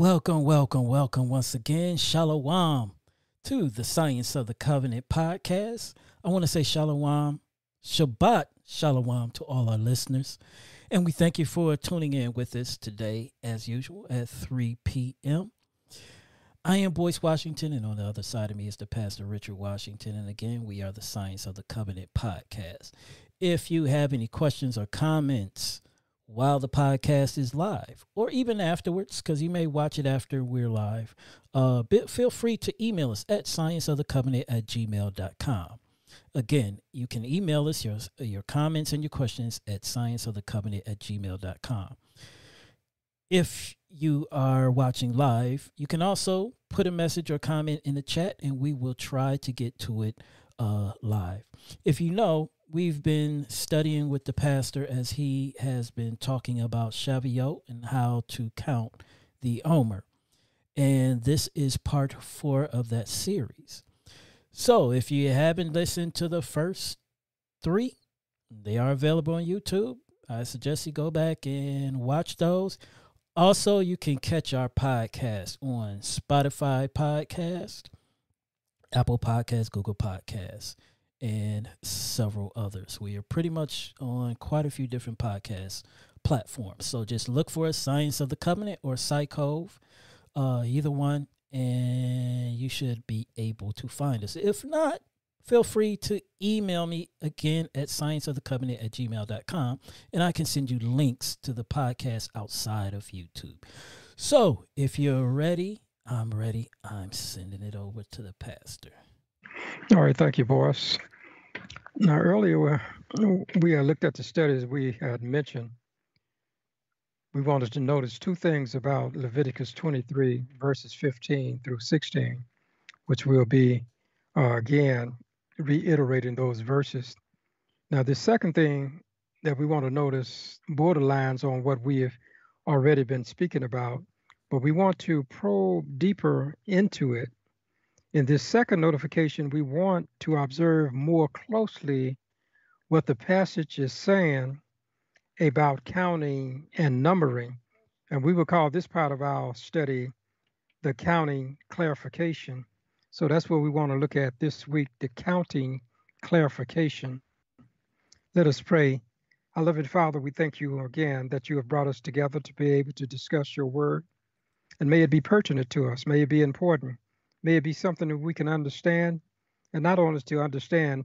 Welcome, welcome, welcome once again. Shalom to the Science of the Covenant podcast. I want to say shalom, Shabbat shalom to all our listeners. And we thank you for tuning in with us today, as usual, at 3 p.m. I am Boyce Washington, and on the other side of me is the Pastor Richard Washington. And again, we are the Science of the Covenant podcast. If you have any questions or comments, while the podcast is live or even afterwards because you may watch it after we're live uh, feel free to email us at scienceofthecovenant at gmail.com again you can email us your, your comments and your questions at scienceofthecovenant at gmail.com if you are watching live you can also put a message or comment in the chat and we will try to get to it uh, live. If you know we've been studying with the pastor as he has been talking about Shavuot and how to count the Omer. And this is part four of that series. So if you haven't listened to the first three, they are available on YouTube. I suggest you go back and watch those. Also, you can catch our podcast on Spotify Podcast, Apple Podcast, Google Podcasts and several others. We are pretty much on quite a few different podcast platforms. So just look for us, Science of the Covenant or Psychove, uh, either one, and you should be able to find us. If not, feel free to email me again at scienceofthecovenant at gmail.com and I can send you links to the podcast outside of YouTube. So if you're ready, I'm ready. I'm sending it over to the pastor. All right, thank you, Boyce. Now, earlier we uh, looked at the studies we had mentioned. We wanted to notice two things about Leviticus 23, verses 15 through 16, which will be uh, again reiterating those verses. Now, the second thing that we want to notice borderlines on what we have already been speaking about, but we want to probe deeper into it in this second notification, we want to observe more closely what the passage is saying about counting and numbering. And we will call this part of our study the counting clarification. So that's what we want to look at this week the counting clarification. Let us pray. Our loving Father, we thank you again that you have brought us together to be able to discuss your word. And may it be pertinent to us, may it be important May it be something that we can understand, and not only to understand,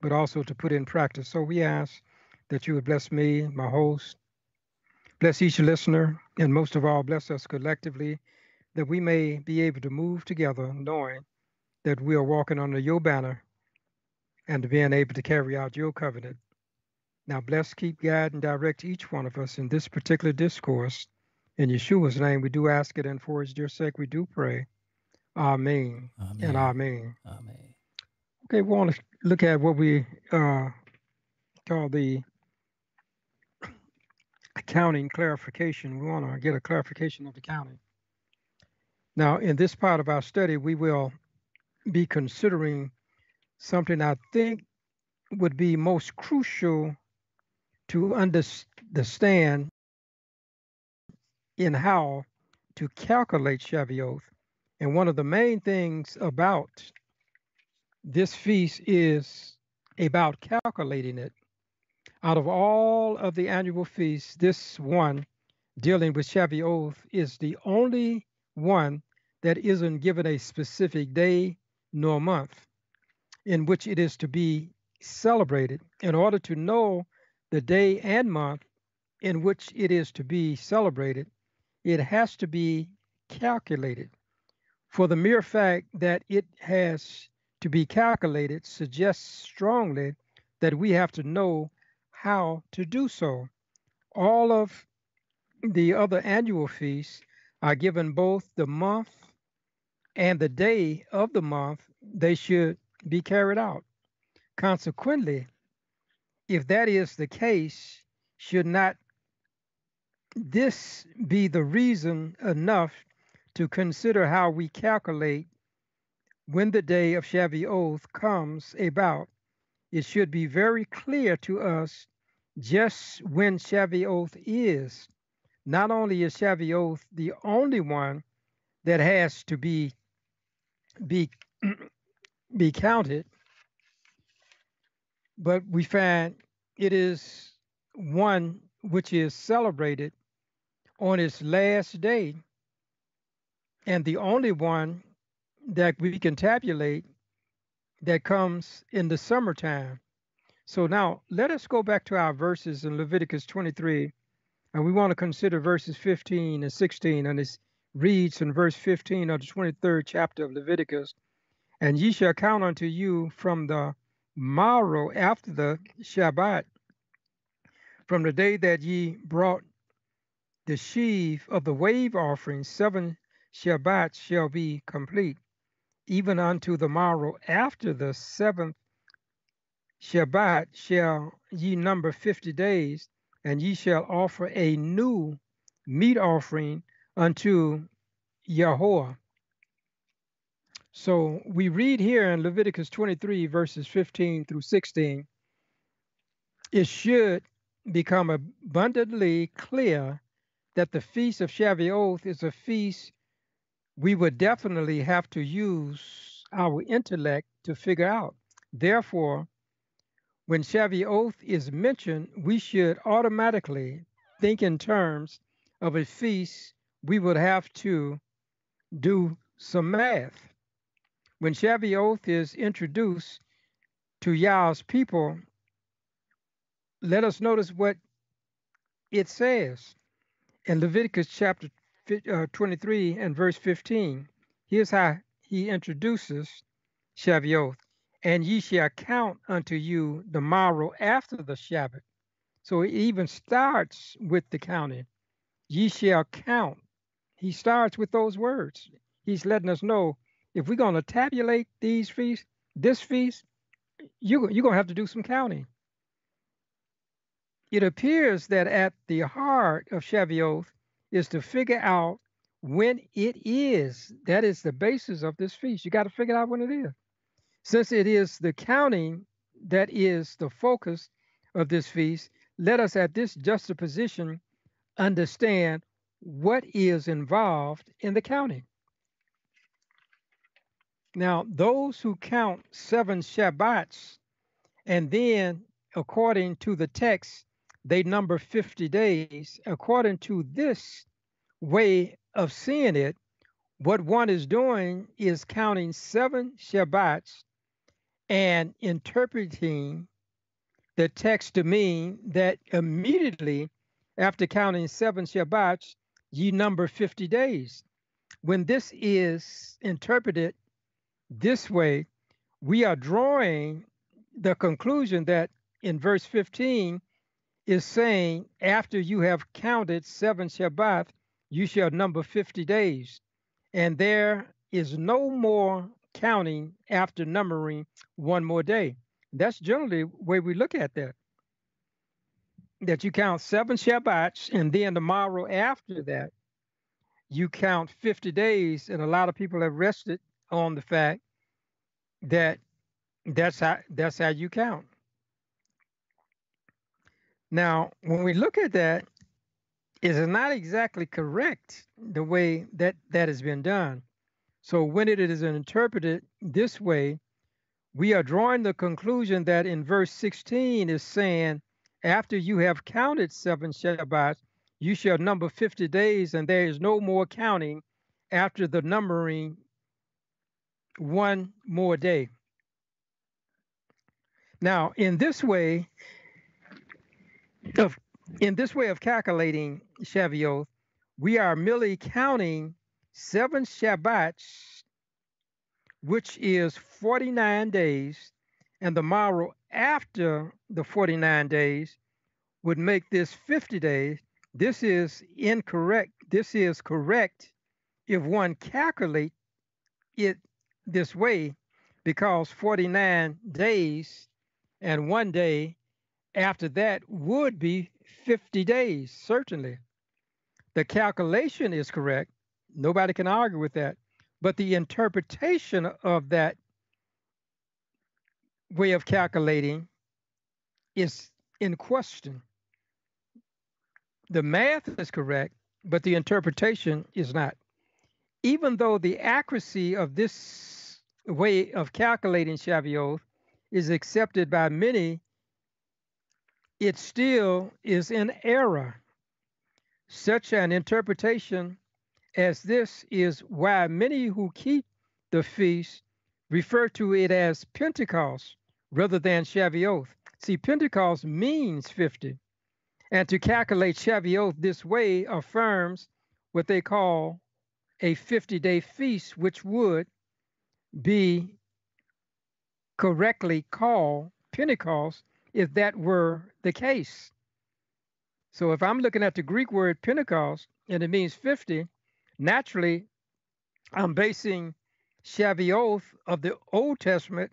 but also to put in practice. So we ask that you would bless me, my host, bless each listener, and most of all, bless us collectively, that we may be able to move together knowing that we are walking under your banner and being able to carry out your covenant. Now, bless, keep, guide, and direct each one of us in this particular discourse. In Yeshua's name, we do ask it, and for his dear sake, we do pray. Amen. Amen. And amen. Amen. Okay, we want to look at what we uh, call the accounting clarification. We want to get a clarification of the accounting. Now, in this part of our study, we will be considering something I think would be most crucial to understand in how to calculate Shavuot and one of the main things about this feast is about calculating it. Out of all of the annual feasts, this one dealing with Shavuot is the only one that isn't given a specific day nor month in which it is to be celebrated. In order to know the day and month in which it is to be celebrated, it has to be calculated for the mere fact that it has to be calculated suggests strongly that we have to know how to do so. All of the other annual feasts are given both the month and the day of the month they should be carried out. Consequently, if that is the case, should not this be the reason enough to consider how we calculate when the day of Shavuot comes about, it should be very clear to us just when Shavuot is, not only is Shavuot the only one that has to be be be counted, but we find it is one which is celebrated on its last day, and the only one that we can tabulate that comes in the summertime. So now let us go back to our verses in Leviticus 23, and we want to consider verses 15 and 16, and it reads in verse 15 of the 23rd chapter of Leviticus, and ye shall count unto you from the morrow after the Shabbat, from the day that ye brought the sheaf of the wave offering, seven Shabbats shall be complete even unto the morrow after the seventh Shabbat shall ye number fifty days, and ye shall offer a new meat offering unto Yahweh. So we read here in Leviticus 23, verses 15 through 16, it should become abundantly clear that the feast of Shavuot is a feast we would definitely have to use our intellect to figure out. Therefore, when Shavuot is mentioned, we should automatically think in terms of a feast we would have to do some math. When Shavuot is introduced to Yah's people, let us notice what it says in Leviticus chapter uh, 23 and verse 15. Here's how he introduces Shavuot. And ye shall count unto you the morrow after the Shabbat. So it even starts with the counting. Ye shall count. He starts with those words. He's letting us know if we're going to tabulate these feasts, this feast, you, you're going to have to do some counting. It appears that at the heart of Shavuot is to figure out when it is. That is the basis of this feast. You got to figure out when it is. Since it is the counting that is the focus of this feast, let us at this juxtaposition understand what is involved in the counting. Now, those who count seven Shabbats and then, according to the text, they number 50 days. According to this way of seeing it, what one is doing is counting seven Shabbats and interpreting the text to mean that immediately after counting seven Shabbats, ye number 50 days. When this is interpreted this way, we are drawing the conclusion that in verse 15, is saying, after you have counted seven Shabbat, you shall number 50 days. And there is no more counting after numbering one more day. That's generally the way we look at that. That you count seven Shabbats, and then tomorrow after that, you count 50 days. And a lot of people have rested on the fact that that's how that's how you count. Now, when we look at that, it is not exactly correct the way that that has been done. So when it is interpreted this way, we are drawing the conclusion that in verse 16 is saying, after you have counted seven Shabbats, you shall number 50 days, and there is no more counting after the numbering one more day. Now, in this way, of, in this way of calculating Shavuot, we are merely counting seven Shabbats, which is 49 days, and the morrow after the 49 days would make this 50 days. This is incorrect. This is correct if one calculate it this way, because 49 days and one day after that would be 50 days, certainly. The calculation is correct. Nobody can argue with that. But the interpretation of that way of calculating is in question. the math is correct, but the interpretation is not. Even though the accuracy of this way of calculating Shavuot is accepted by many, it still is in error. Such an interpretation as this is why many who keep the feast refer to it as Pentecost rather than Shavuot. See, Pentecost means 50. And to calculate Shavuot this way affirms what they call a 50 day feast, which would be correctly called Pentecost if that were the case. So if I'm looking at the Greek word Pentecost and it means 50, naturally I'm basing Shavuot of the Old Testament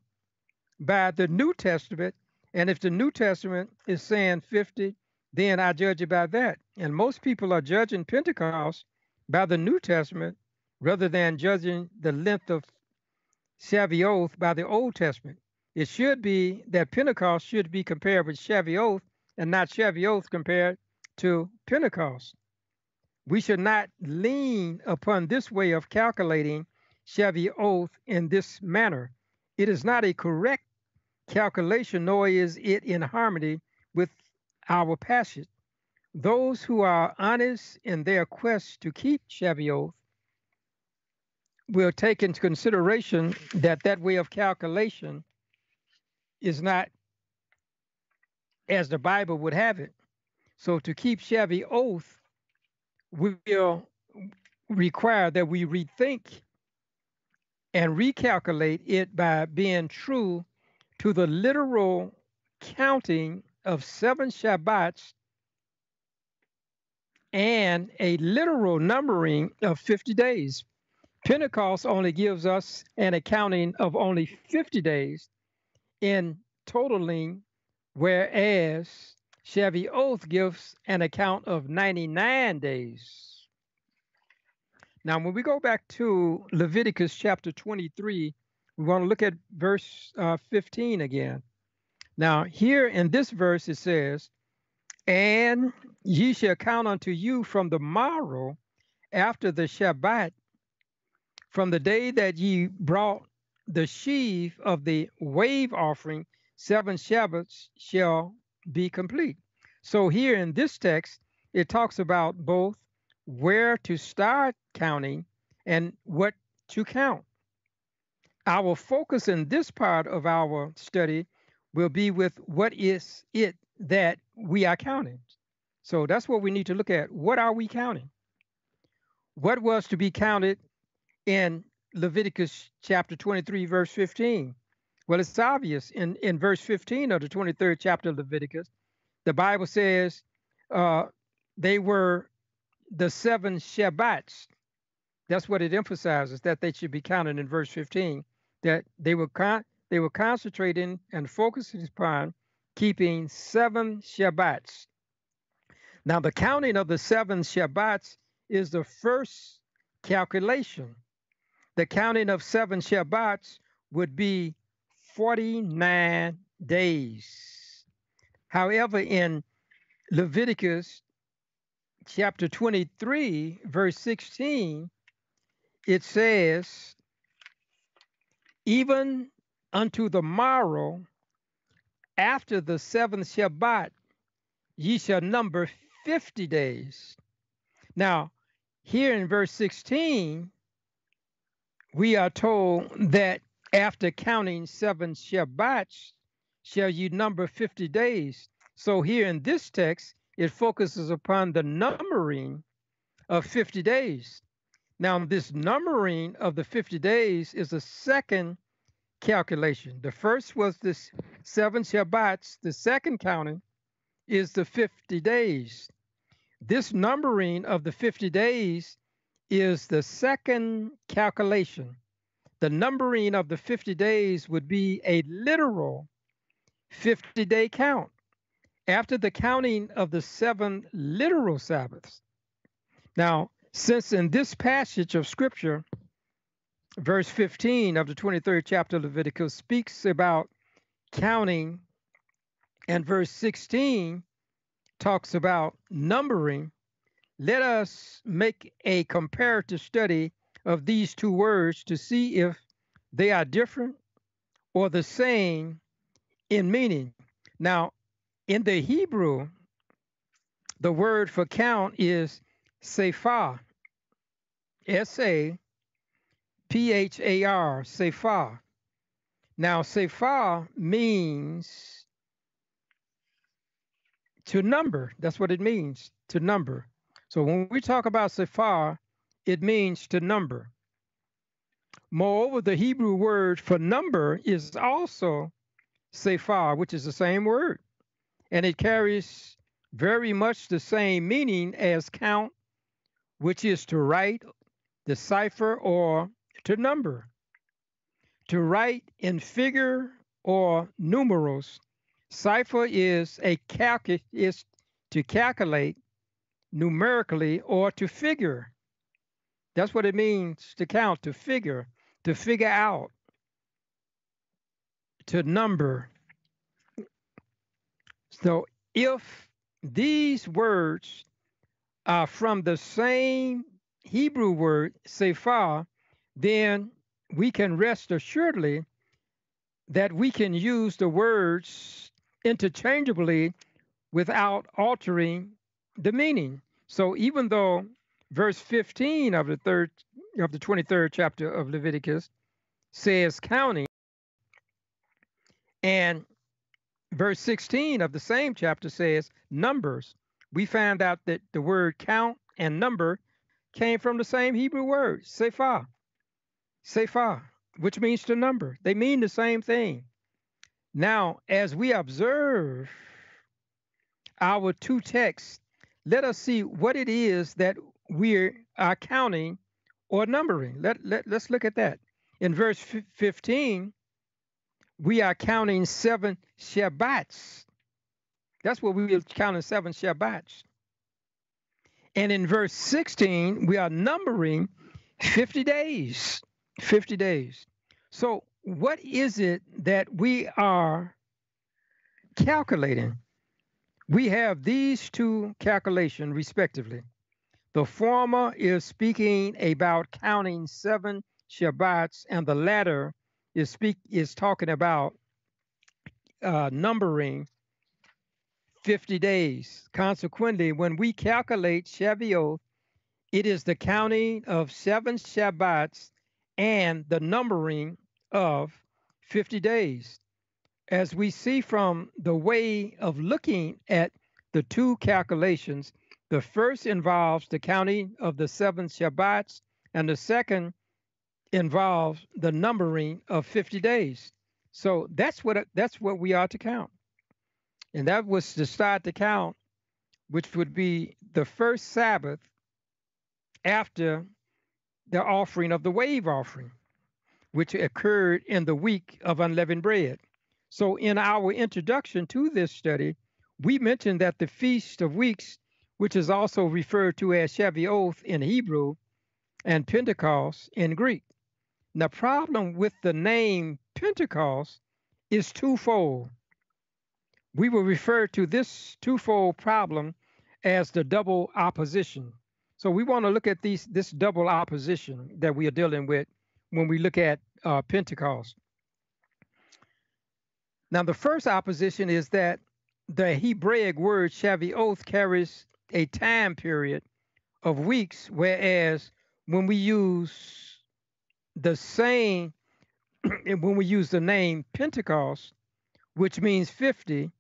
by the New Testament. And if the New Testament is saying 50, then I judge it by that. And most people are judging Pentecost by the New Testament rather than judging the length of Shavuot by the Old Testament. It should be that Pentecost should be compared with Shavuot and not Shavuot compared to Pentecost. We should not lean upon this way of calculating Shavuot in this manner. It is not a correct calculation, nor is it in harmony with our passage. Those who are honest in their quest to keep Shavuot will take into consideration that that way of calculation is not as the Bible would have it. So to keep Shavuot will require that we rethink and recalculate it by being true to the literal counting of seven Shabbats and a literal numbering of 50 days. Pentecost only gives us an accounting of only 50 days in totaling, whereas Shavuot gives an account of 99 days. Now, when we go back to Leviticus chapter 23, we want to look at verse uh, 15 again. Now, here in this verse, it says, And ye shall count unto you from the morrow after the Shabbat, from the day that ye brought the sheaf of the wave offering, seven Shabbats shall be complete. So here in this text, it talks about both where to start counting and what to count. Our focus in this part of our study will be with what is it that we are counting. So that's what we need to look at. What are we counting? What was to be counted in Leviticus chapter 23, verse 15? Well, it's obvious in, in verse 15 of the 23rd chapter of Leviticus, the Bible says uh, they were the seven Shabbats. That's what it emphasizes that they should be counted in verse 15. That they were con- they were concentrating and focusing upon keeping seven Shabbats. Now, the counting of the seven Shabbats is the first calculation. The counting of seven Shabbats would be 49 days. However, in Leviticus chapter 23, verse 16, it says, Even unto the morrow, after the seventh Shabbat, ye shall number 50 days. Now, here in verse 16, we are told that after counting seven Shabbats, shall you number 50 days. So here in this text, it focuses upon the numbering of 50 days. Now, this numbering of the 50 days is a second calculation. The first was the seven Shabbats, the second counting is the 50 days. This numbering of the 50 days is the second calculation the numbering of the 50 days would be a literal 50 day count after the counting of the seven literal Sabbaths. Now, since in this passage of scripture, verse 15 of the 23rd chapter of Leviticus speaks about counting, and verse 16 talks about numbering, let us make a comparative study of these two words to see if they are different or the same in meaning. Now, in the Hebrew, the word for count is sephar, S A P H A R, sephar. Now, sephar means to number. That's what it means, to number. So when we talk about sephar, it means to number. Moreover, the Hebrew word for number is also sephar, which is the same word, and it carries very much the same meaning as count, which is to write, decipher, or to number. To write in figure or numerals, cipher is a calc is to calculate numerically or to figure. That's what it means to count, to figure, to figure out, to number. So if these words are from the same Hebrew word, sephar, then we can rest assuredly that we can use the words interchangeably without altering the meaning. So even though verse 15 of the third of the 23rd chapter of Leviticus says counting and verse 16 of the same chapter says numbers. We found out that the word count and number came from the same Hebrew word, sephah. Sephah, which means to number. They mean the same thing. Now, as we observe our two texts, let us see what it is that we are counting or numbering. Let, let, let's look at that. In verse 15, we are counting seven Shabbats. That's what we are counting seven Shabbats. And in verse 16, we are numbering 50 days. 50 days. So, what is it that we are calculating? We have these two calculations respectively. The former is speaking about counting seven Shabbats, and the latter is speak is talking about uh, numbering 50 days. Consequently, when we calculate Shavuot, it is the counting of seven Shabbats and the numbering of 50 days. As we see from the way of looking at the two calculations, the first involves the counting of the seven Shabbats, and the second involves the numbering of 50 days. So that's what that's what we are to count. And that was to start the count, which would be the first Sabbath after the offering of the wave offering, which occurred in the week of unleavened bread. So, in our introduction to this study, we mentioned that the Feast of Weeks, which is also referred to as Shavuot in Hebrew and Pentecost in Greek. The problem with the name Pentecost is twofold. We will refer to this twofold problem as the double opposition. So we want to look at these this double opposition that we are dealing with when we look at uh, Pentecost. Now, the first opposition is that the Hebraic word Shavuot carries a time period of weeks, whereas when we use the same, when we use the name Pentecost, which means 50,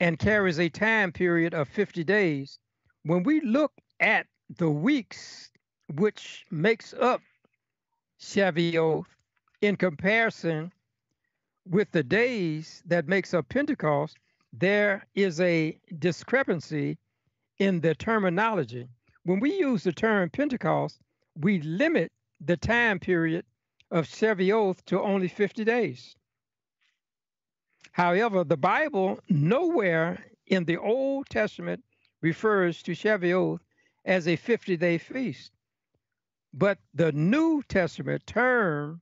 and carries a time period of 50 days, when we look at the weeks which makes up Shavuot in comparison with the days that makes up Pentecost, there is a discrepancy in the terminology. When we use the term Pentecost, we limit the time period of Shavuot to only 50 days. However, the Bible nowhere in the Old Testament refers to Shavuot as a 50 day feast. But the New Testament term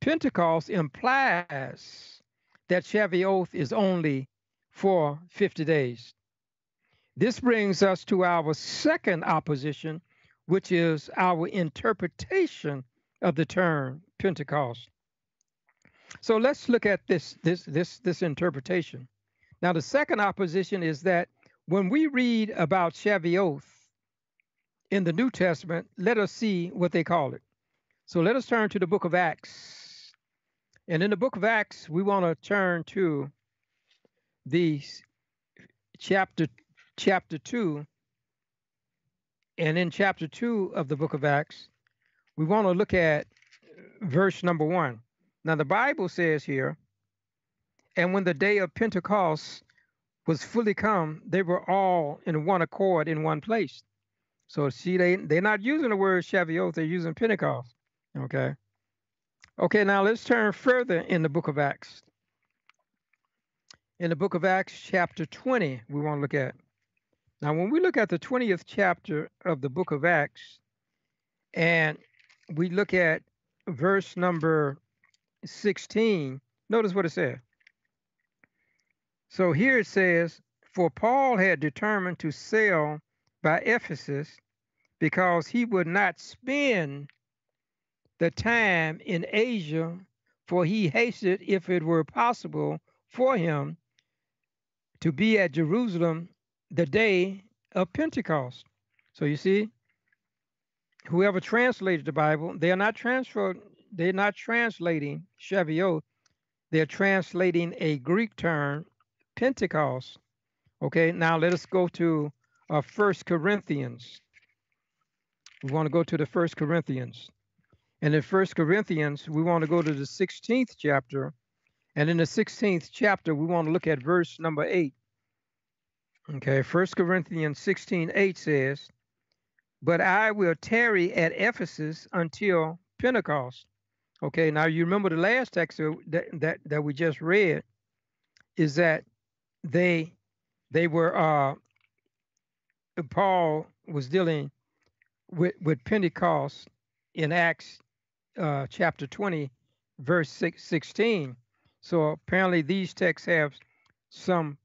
Pentecost implies that Shavuot is only for 50 days. This brings us to our second opposition, which is our interpretation of the term Pentecost. So let's look at this this this this interpretation. Now the second opposition is that when we read about Shavuot in the New Testament, let us see what they call it. So let us turn to the book of Acts. And in the book of Acts, we want to turn to the chapter chapter 2 and in chapter 2 of the book of acts we want to look at uh, verse number 1 now the bible says here and when the day of pentecost was fully come they were all in one accord in one place. So see they they're not using the word shavuot they're using pentecost okay okay now let's turn further in the book of acts in the book of acts chapter 20 we want to look at now, when we look at the 20th chapter of the book of Acts, and we look at verse number 16, notice what it says. So here it says, For Paul had determined to sail by Ephesus because he would not spend the time in Asia, for he hasted, if it were possible for him, to be at Jerusalem the day of Pentecost. So you see, whoever translated the Bible, they are not transfer, they're not translating Shavuot, they're translating a Greek term, Pentecost. Okay, now let us go to uh, First Corinthians. We want to go to the First Corinthians. And in First Corinthians, we want to go to the 16th chapter. And in the 16th chapter, we want to look at verse number 8. Okay, First Corinthians 16 8 says, But I will tarry at Ephesus until Pentecost. Okay, now you remember the last text that, that, that we just read is that they they were uh Paul was dealing with, with Pentecost in Acts uh, chapter 20, verse 6, 16. So apparently these texts have some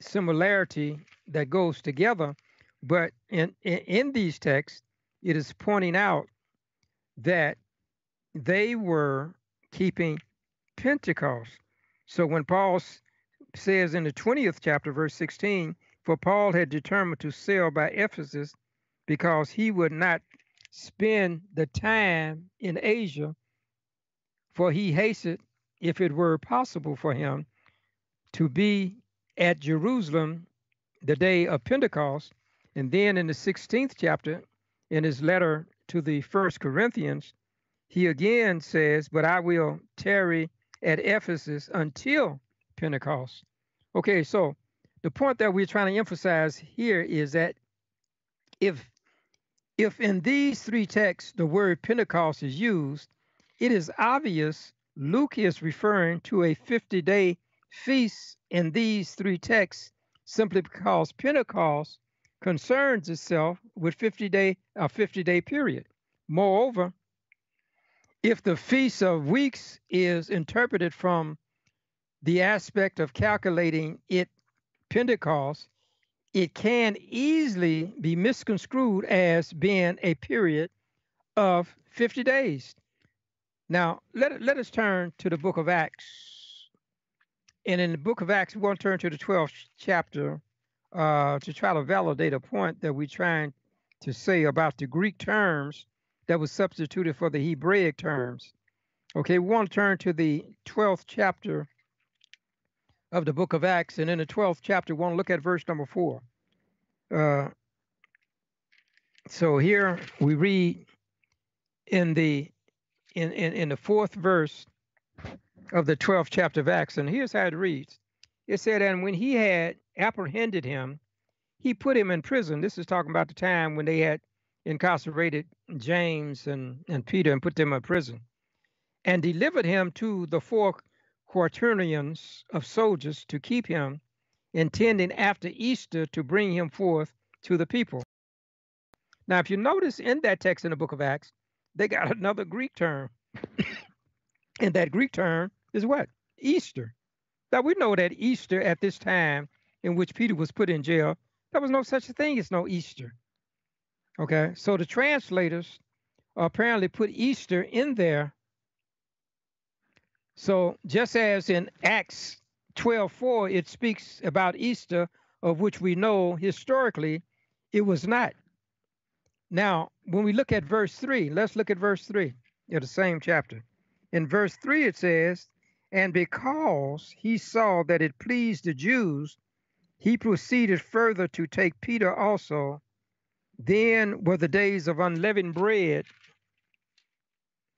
similarity that goes together. But in, in, in these texts, it is pointing out that they were keeping Pentecost. So when Paul says in the 20th chapter, verse 16, for Paul had determined to sail by Ephesus because he would not spend the time in Asia, for he hasted, if it were possible for him, to be at Jerusalem the day of Pentecost. And then in the 16th chapter, in his letter to the first Corinthians, he again says, But I will tarry at Ephesus until Pentecost. Okay, so the point that we're trying to emphasize here is that if if in these three texts the word Pentecost is used, it is obvious Luke is referring to a 50 day feast in these three texts simply because Pentecost concerns itself with 50 day a 50 day period. Moreover, if the feast of weeks is interpreted from the aspect of calculating it Pentecost, it can easily be misconstrued as being a period of 50 days. Now, let, let us turn to the book of Acts and in the book of Acts, we want to turn to the 12th chapter uh, to try to validate a point that we're trying to say about the Greek terms that was substituted for the Hebraic terms. Okay, we want to turn to the 12th chapter of the book of Acts. And in the 12th chapter, we want to look at verse number four. Uh, so here we read in the in, in, in the fourth verse of the 12th chapter of Acts. And here's how it reads It said, And when he had apprehended him, he put him in prison. This is talking about the time when they had incarcerated James and, and Peter and put them in prison, and delivered him to the four quaternions of soldiers to keep him, intending after Easter to bring him forth to the people. Now, if you notice in that text in the book of Acts, they got another Greek term. and that Greek term is what? Easter. Now we know that Easter at this time in which Peter was put in jail, There was no such a thing as no Easter. Okay, so the translators apparently put Easter in there. So just as in Acts 12:4 it speaks about Easter, of which we know historically it was not. Now, when we look at verse 3, let's look at verse 3 of the same chapter. In verse 3 it says, And because he saw that it pleased the Jews, he proceeded further to take Peter also. Then were the days of unleavened bread.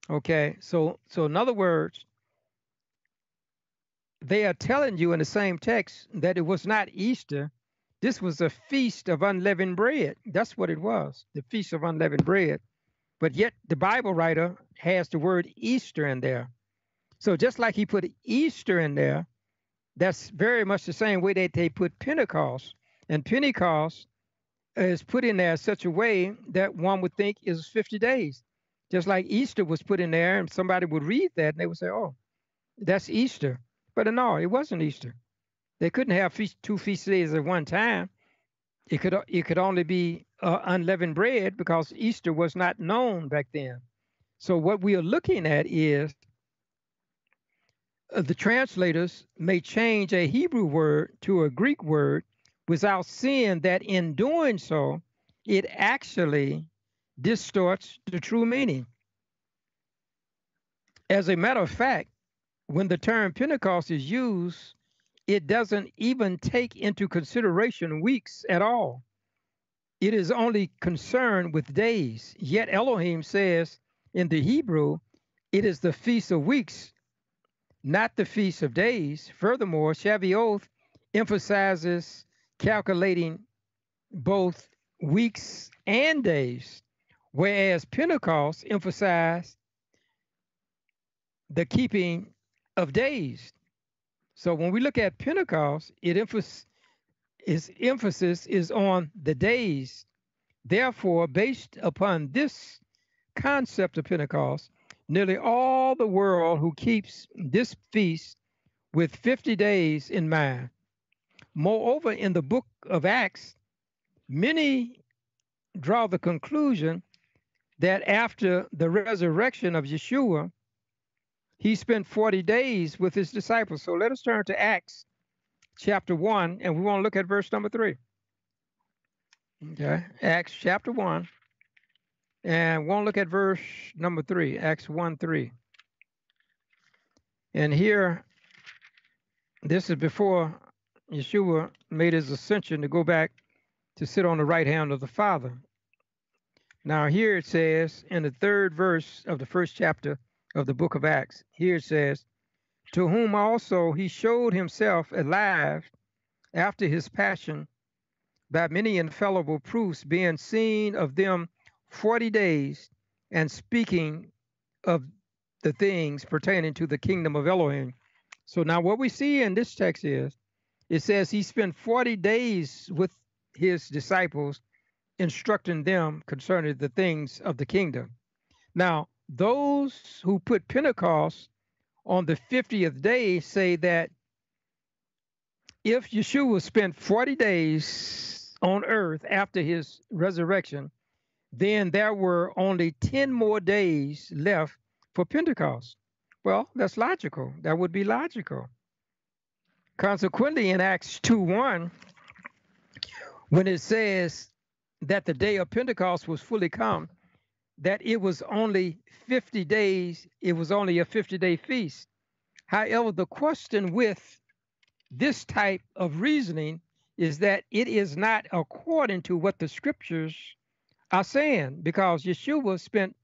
Okay, so so in other words, they are telling you in the same text that it was not Easter. This was a feast of unleavened bread. That's what it was, the feast of unleavened bread. But yet the Bible writer has the word Easter in there. So just like he put Easter in there, that's very much the same way that they put Pentecost. And Pentecost is put in there such a way that one would think is 50 days. Just like Easter was put in there, and somebody would read that and they would say, oh, that's Easter. But no, it wasn't Easter. They couldn't have feast, two feast days at one time. It could it could only be uh, unleavened bread because Easter was not known back then. So what we are looking at is uh, the translators may change a Hebrew word to a Greek word without seeing that in doing so, it actually distorts the true meaning. As a matter of fact, when the term Pentecost is used, it doesn't even take into consideration weeks at all. It is only concerned with days. Yet Elohim says in the Hebrew, it is the feast of weeks, not the feast of days. Furthermore, Shavuot emphasizes calculating both weeks and days, whereas Pentecost emphasized the keeping of days. So when we look at Pentecost, it emphasis its emphasis is on the days. Therefore, based upon this concept of Pentecost, nearly all the world who keeps this feast with 50 days in mind. Moreover, in the book of Acts, many draw the conclusion that after the resurrection of Yeshua, he spent 40 days with his disciples. So let us turn to Acts chapter 1, and we want to look at verse number 3. Okay, Acts chapter 1, and we want to look at verse number 3, Acts 1 3. And here, this is before Yeshua made his ascension to go back to sit on the right hand of the Father. Now, here it says in the third verse of the first chapter of the book of Acts. Here it says, To whom also he showed himself alive after his passion by many infallible proofs, being seen of them 40 days and speaking of the things pertaining to the kingdom of Elohim. So now what we see in this text is it says he spent 40 days with his disciples instructing them concerning the things of the kingdom. Now, those who put Pentecost on the 50th day say that if Yeshua spent 40 days on earth after his resurrection, then there were only 10 more days left for Pentecost. Well, that's logical. That would be logical. Consequently, in Acts 2 1, when it says that the day of Pentecost was fully come, that it was only 50 days, it was only a 50 day feast. However, the question with this type of reasoning is that it is not according to what the scriptures are saying because Yeshua spent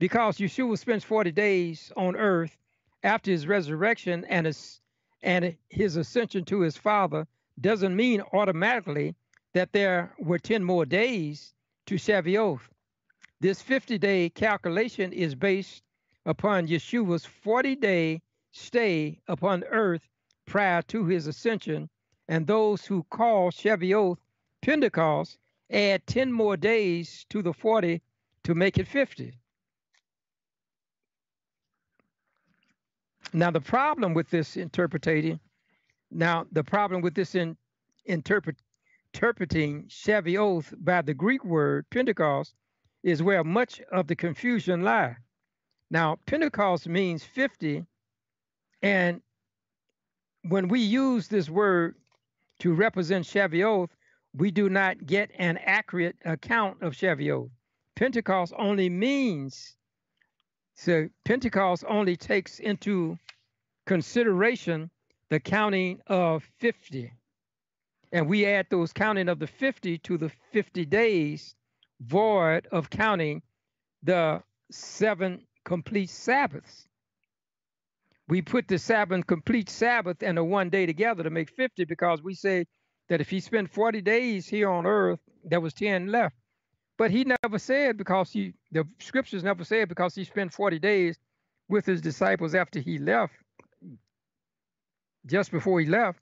because Yeshua spends 40 days on earth after his resurrection and his and his ascension to his father doesn't mean automatically that there were 10 more days to Shavuot. This 50 day calculation is based upon Yeshua's 40 day stay upon earth prior to his ascension, and those who call Shavuot Pentecost add 10 more days to the 40 to make it 50. Now, the problem with this interpretation, now, the problem with this in, interpretation interpreting Shavuot by the Greek word Pentecost is where much of the confusion lies. Now, Pentecost means 50, and when we use this word to represent Shavuot, we do not get an accurate account of Shavuot. Pentecost only means, so Pentecost only takes into consideration the counting of 50. And we add those counting of the 50 to the 50 days void of counting the seven complete Sabbaths. We put the seven complete Sabbath and the one day together to make 50 because we say that if he spent 40 days here on earth, there was 10 left. But he never said because he the scriptures never said because he spent 40 days with his disciples after he left, just before he left,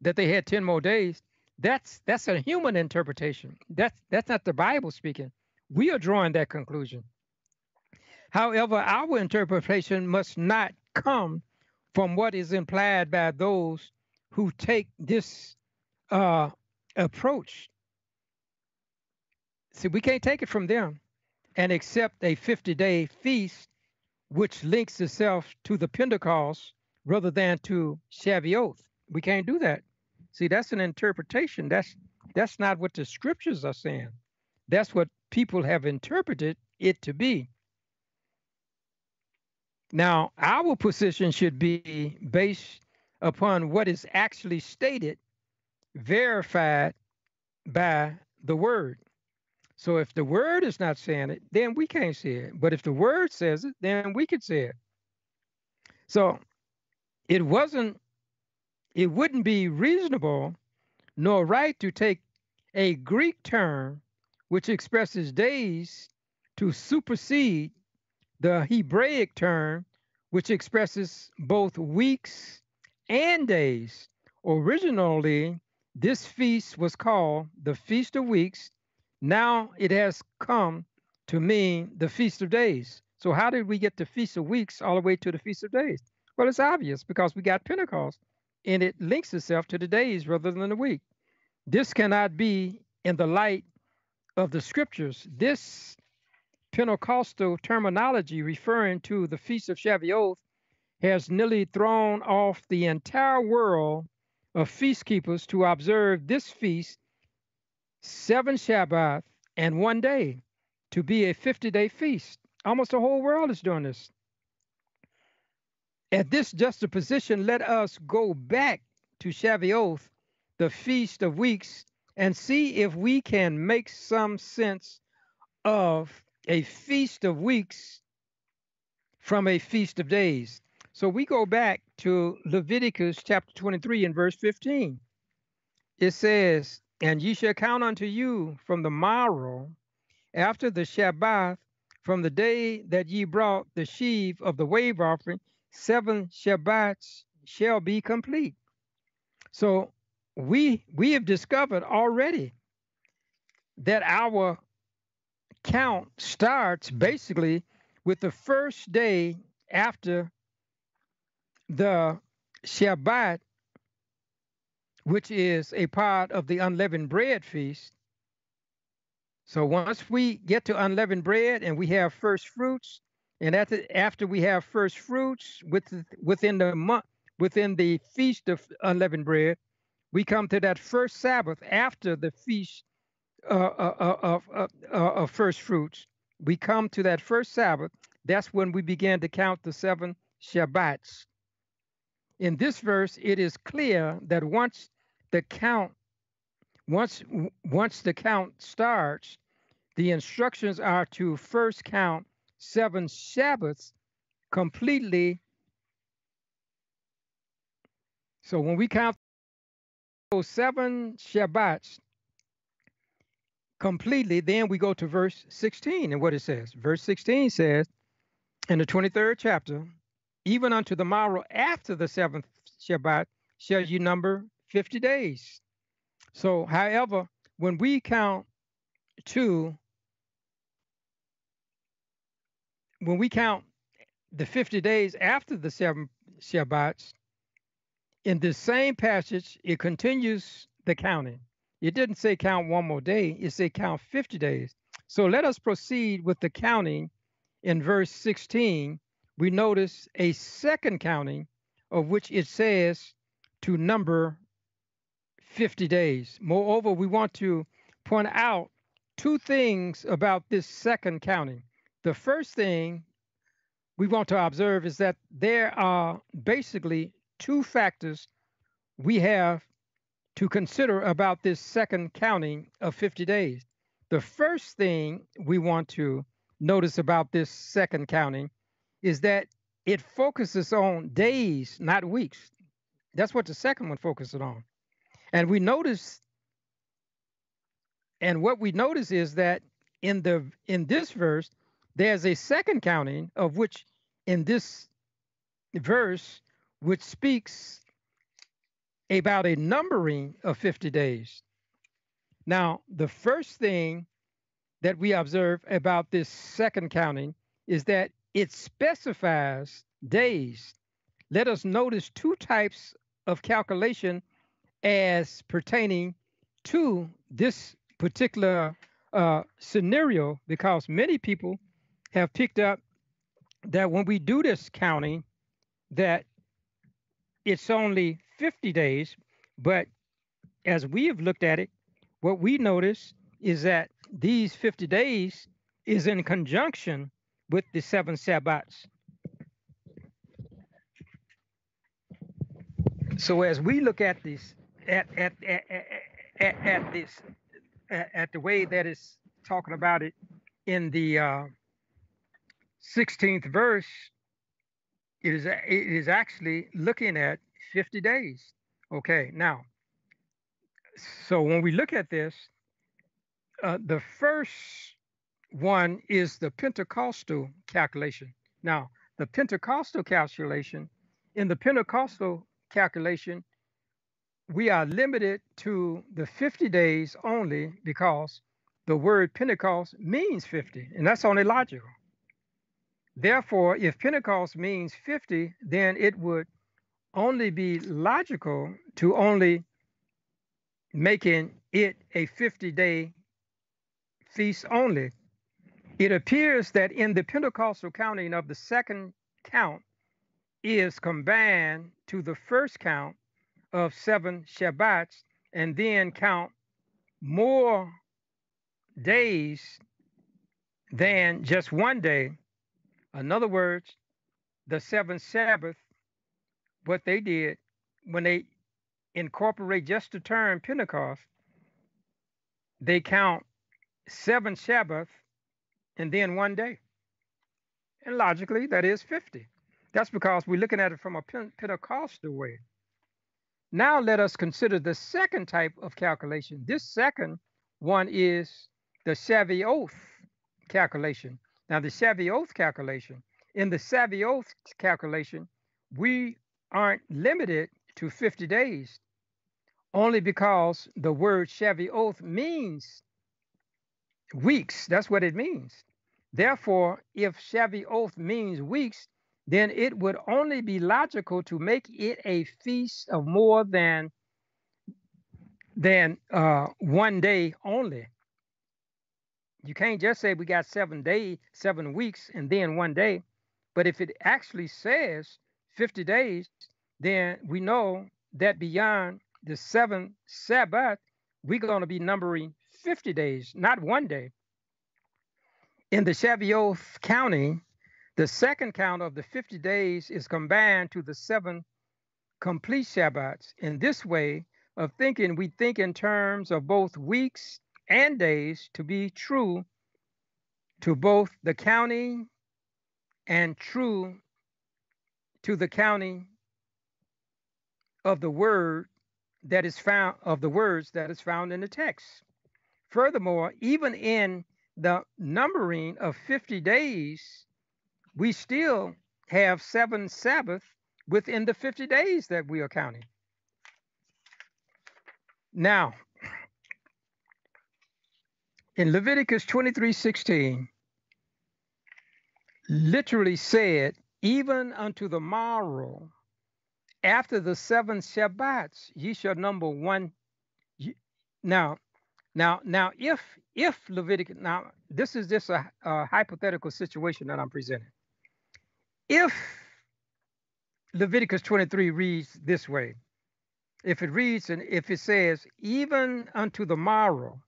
that they had 10 more days. That's that's a human interpretation. That's that's not the Bible speaking. We are drawing that conclusion. However, our interpretation must not come from what is implied by those who take this uh, approach. See, we can't take it from them and accept a 50 day feast which links itself to the Pentecost rather than to Shavuot. We can't do that. See, that's an interpretation. That's that's not what the scriptures are saying. That's what people have interpreted it to be. Now, our position should be based upon what is actually stated, verified by the word. So if the word is not saying it, then we can't say it. But if the word says it, then we could say it. So it wasn't, it wouldn't be reasonable nor right to take a Greek term which expresses days to supersede the Hebraic term which expresses both weeks and days. Originally, this feast was called the Feast of Weeks. Now it has come to mean the Feast of Days. So, how did we get the Feast of Weeks all the way to the Feast of Days? Well, it's obvious because we got Pentecost and it links itself to the days rather than the week. This cannot be in the light of the scriptures. This Pentecostal terminology referring to the Feast of Shavuot has nearly thrown off the entire world of feast keepers to observe this feast seven Shabbat and one day to be a 50 day feast. Almost the whole world is doing this. At this juxtaposition, let us go back to Shavuot, the Feast of Weeks, and see if we can make some sense of a feast of weeks from a feast of days. So we go back to Leviticus chapter 23 and verse 15. It says, And ye shall count unto you from the morrow after the Shabbat, from the day that ye brought the sheaf of the wave offering, seven Shabbats shall be complete. So we we have discovered already that our count starts basically with the first day after the Shabbat, which is a part of the unleavened bread feast. So once we get to unleavened bread and we have first fruits, and after, we have first fruits with, within the month, within the feast of unleavened bread, we come to that first Sabbath after the feast uh, uh, uh, of, of first fruits. We come to that first Sabbath. That's when we begin to count the seven Shabbats. In this verse, it is clear that once the count, once once the count starts, the instructions are to first count seven Shabbats completely. So when we count those seven Shabbats completely, then we go to verse 16 and what it says. Verse 16 says, in the 23rd chapter, even unto the morrow after the seventh Shabbat shall you number 50 days. So, however, when we count to, when we count the 50 days after the seven Shabbats, in this same passage, it continues the counting. It didn't say count one more day, it said count 50 days. So let us proceed with the counting in verse 16. We notice a second counting of which it says to number 50 days. Moreover, we want to point out two things about this second counting. The first thing we want to observe is that there are basically two factors we have to consider about this second counting of 50 days. The first thing we want to notice about this second counting is that it focuses on days, not weeks. That's what the second one focuses on. And we notice, and what we notice is that in the in this verse, there's a second counting of which in this verse, which speaks about a numbering of 50 days. Now, the first thing that we observe about this second counting is that it specifies days. Let us notice two types of calculation as pertaining to this particular uh, scenario because many people have picked up that when we do this counting that it's only 50 days but as we have looked at it what we notice is that these 50 days is in conjunction with the seven Sabbats. So as we look at this, at at at, at, at this, at, at, the way that it's talking about it in the uh, 16th verse, it is it is actually looking at 50 days. Okay, now, so when we look at this, uh, the first one is the Pentecostal calculation. Now, the Pentecostal calculation, in the Pentecostal calculation, we are limited to the 50 days only because the word Pentecost means 50, and that's only logical. Therefore, if Pentecost means 50, then it would only be logical to only making it a 50 day feast only. It appears that in the Pentecostal counting of the second count is combined to the first count of seven Shabbats and then count more days than just one day. In other words, the seventh Sabbath, what they did when they incorporate just the term Pentecost, they count seven Sabbath and then one day. And logically, that is 50. That's because we're looking at it from a Pentecostal way. Now let us consider the second type of calculation. This second one is the Shavuot calculation. Now the Shavuot calculation, in the Shavuot calculation, we aren't limited to 50 days only because the word Shavuot means weeks. That's what it means. Therefore, if Shavuot means weeks, then it would only be logical to make it a feast of more than than uh, one day only. You can't just say we got seven days, seven weeks, and then one day. But if it actually says 50 days, then we know that beyond the seven Sabbath, we're going to be numbering 50 days, not one day. In the Shavuot County, the second count of the 50 days is combined to the seven complete Shabbats. In this way of thinking, we think in terms of both weeks and days to be true to both the counting and true to the counting of the word that is found of the words that is found in the text. Furthermore, even in the numbering of 50 days, we still have seven Sabbath within the 50 days that we are counting. Now, in Leviticus 23:16 literally said, even unto the morrow, after the seven Shabbats, ye shall number one now, now, now, if if Leviticus, now this is just a, a hypothetical situation that I'm presenting. If Leviticus 23 reads this way, if it reads and if it says, even unto the morrow,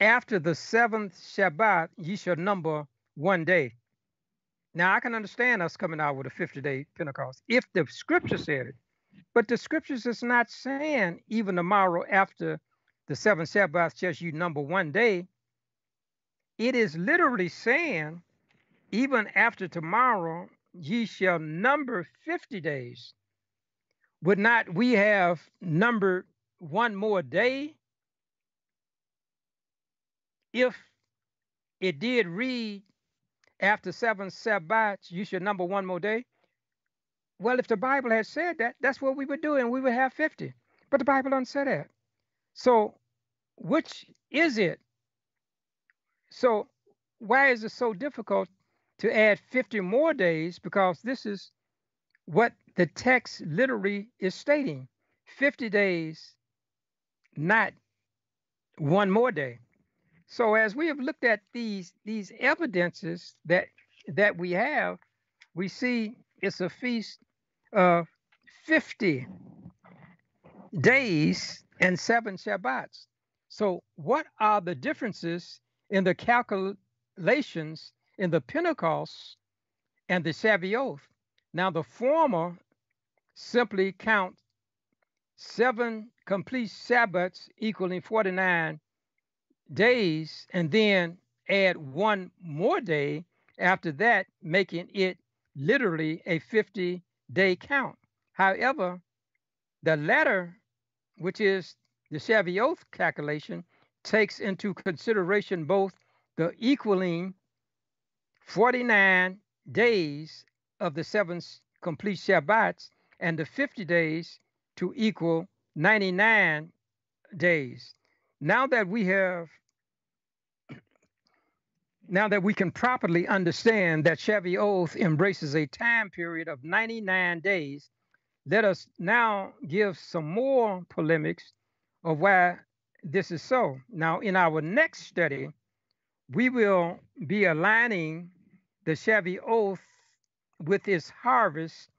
after the seventh Shabbat, ye shall number one day. Now I can understand us coming out with a 50 day Pentecost if the scripture said it, but the scriptures is not saying even tomorrow after the seven Shabbats just you number one day. It is literally saying, even after tomorrow, ye shall number 50 days. Would not we have numbered one more day if it did read after seven Sabbats, you should number one more day? Well, if the Bible had said that, that's what we would do, and we would have 50. But the Bible doesn't say that. So, which is it? So, why is it so difficult to add 50 more days? Because this is what the text literally is stating 50 days, not one more day. So as we have looked at these these evidences that that we have, we see it's a feast of 50 days and seven Shabbats. So what are the differences in the calculations in the Pentecost and the Shavuot? Now the former simply count seven complete Shabbats equaling 49 days and then add one more day after that, making it literally a 50 day count. However, the latter, which is the Shavuot calculation, takes into consideration both the equaling 49 days of the seven complete Shabbats and the 50 days to equal 99 days. Now that we have now that we can properly understand that Shavuot embraces a time period of 99 days, let us now give some more polemics of why this is so. Now, in our next study, we will be aligning the Shavuot with its harvest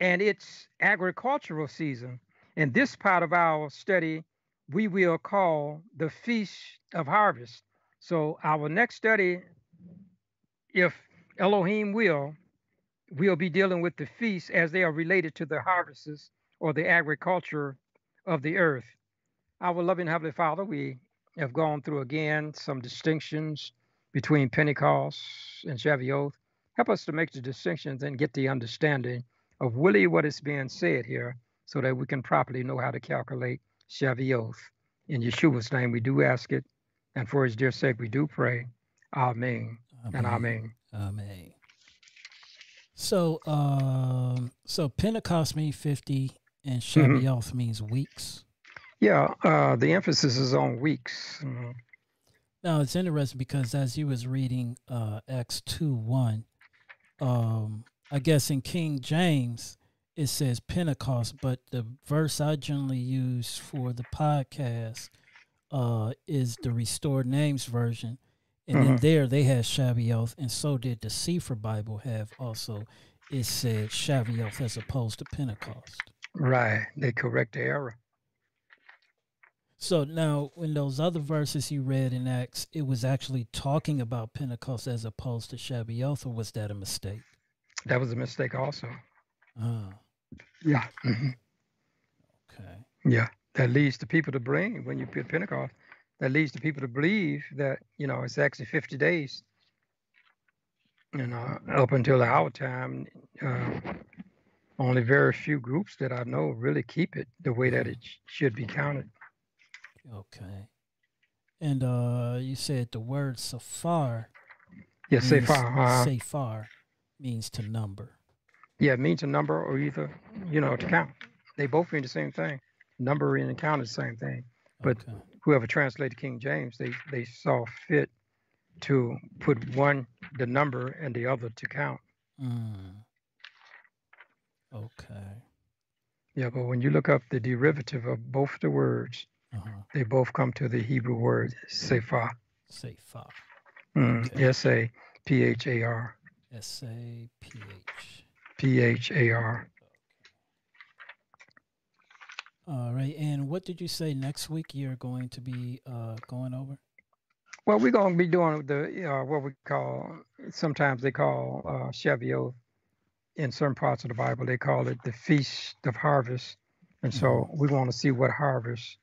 and its agricultural season. In this part of our study, we will call the Feast of Harvest. So our next study, if Elohim will, we'll be dealing with the feasts as they are related to the harvests or the agriculture of the earth. Our loving Heavenly Father, we have gone through again some distinctions between Pentecost and Shavuot. Help us to make the distinctions and get the understanding of really what is being said here so that we can properly know how to calculate Shavuot. In Yeshua's name, we do ask it, and for his dear sake, we do pray. Amen, amen. and amen. Amen. So, um, so Pentecost means fifty, and Shavuot mm-hmm. means weeks. Yeah, uh, the emphasis is on weeks. Mm-hmm. Now it's interesting because as you was reading uh, Acts two one, um, I guess in King James it says Pentecost, but the verse I generally use for the podcast uh, is the Restored Names version. And mm-hmm. then there they had Shavuot, and so did the Cepher Bible have also. It said Shavuot as opposed to Pentecost. Right. They correct the error. So now, in those other verses you read in Acts, it was actually talking about Pentecost as opposed to Shavuot, or was that a mistake? That was a mistake, also. Oh. Yeah. Mm-hmm. Okay. Yeah, that leads the people to bring when you put Pentecost. That leads the people to believe that you know it's actually 50 days. You know, up until our time, uh, only very few groups that I know really keep it the way that it sh- should be counted. Okay. And uh, you said the word safar. Yes, yeah, safar. Uh, safar means to number. Yeah, it means a number or either, you know, to count. They both mean the same thing. Number and count is the same thing. But okay. whoever translated King James, they, they saw fit to put one, the number, and the other to count. Mm. Okay. Yeah, but when you look up the derivative of both the words, Uh-huh. They both come to the Hebrew word sephah. Sephah. Mm, S A P H A R. S A P H. P H A R. All right. And what did you say next week you're going to be uh, going over? Well, we're going to be doing the uh, what we call sometimes they call uh. In certain parts of the Bible, they call it the Feast of Harvest, and so mm-hmm. we want to see what harvest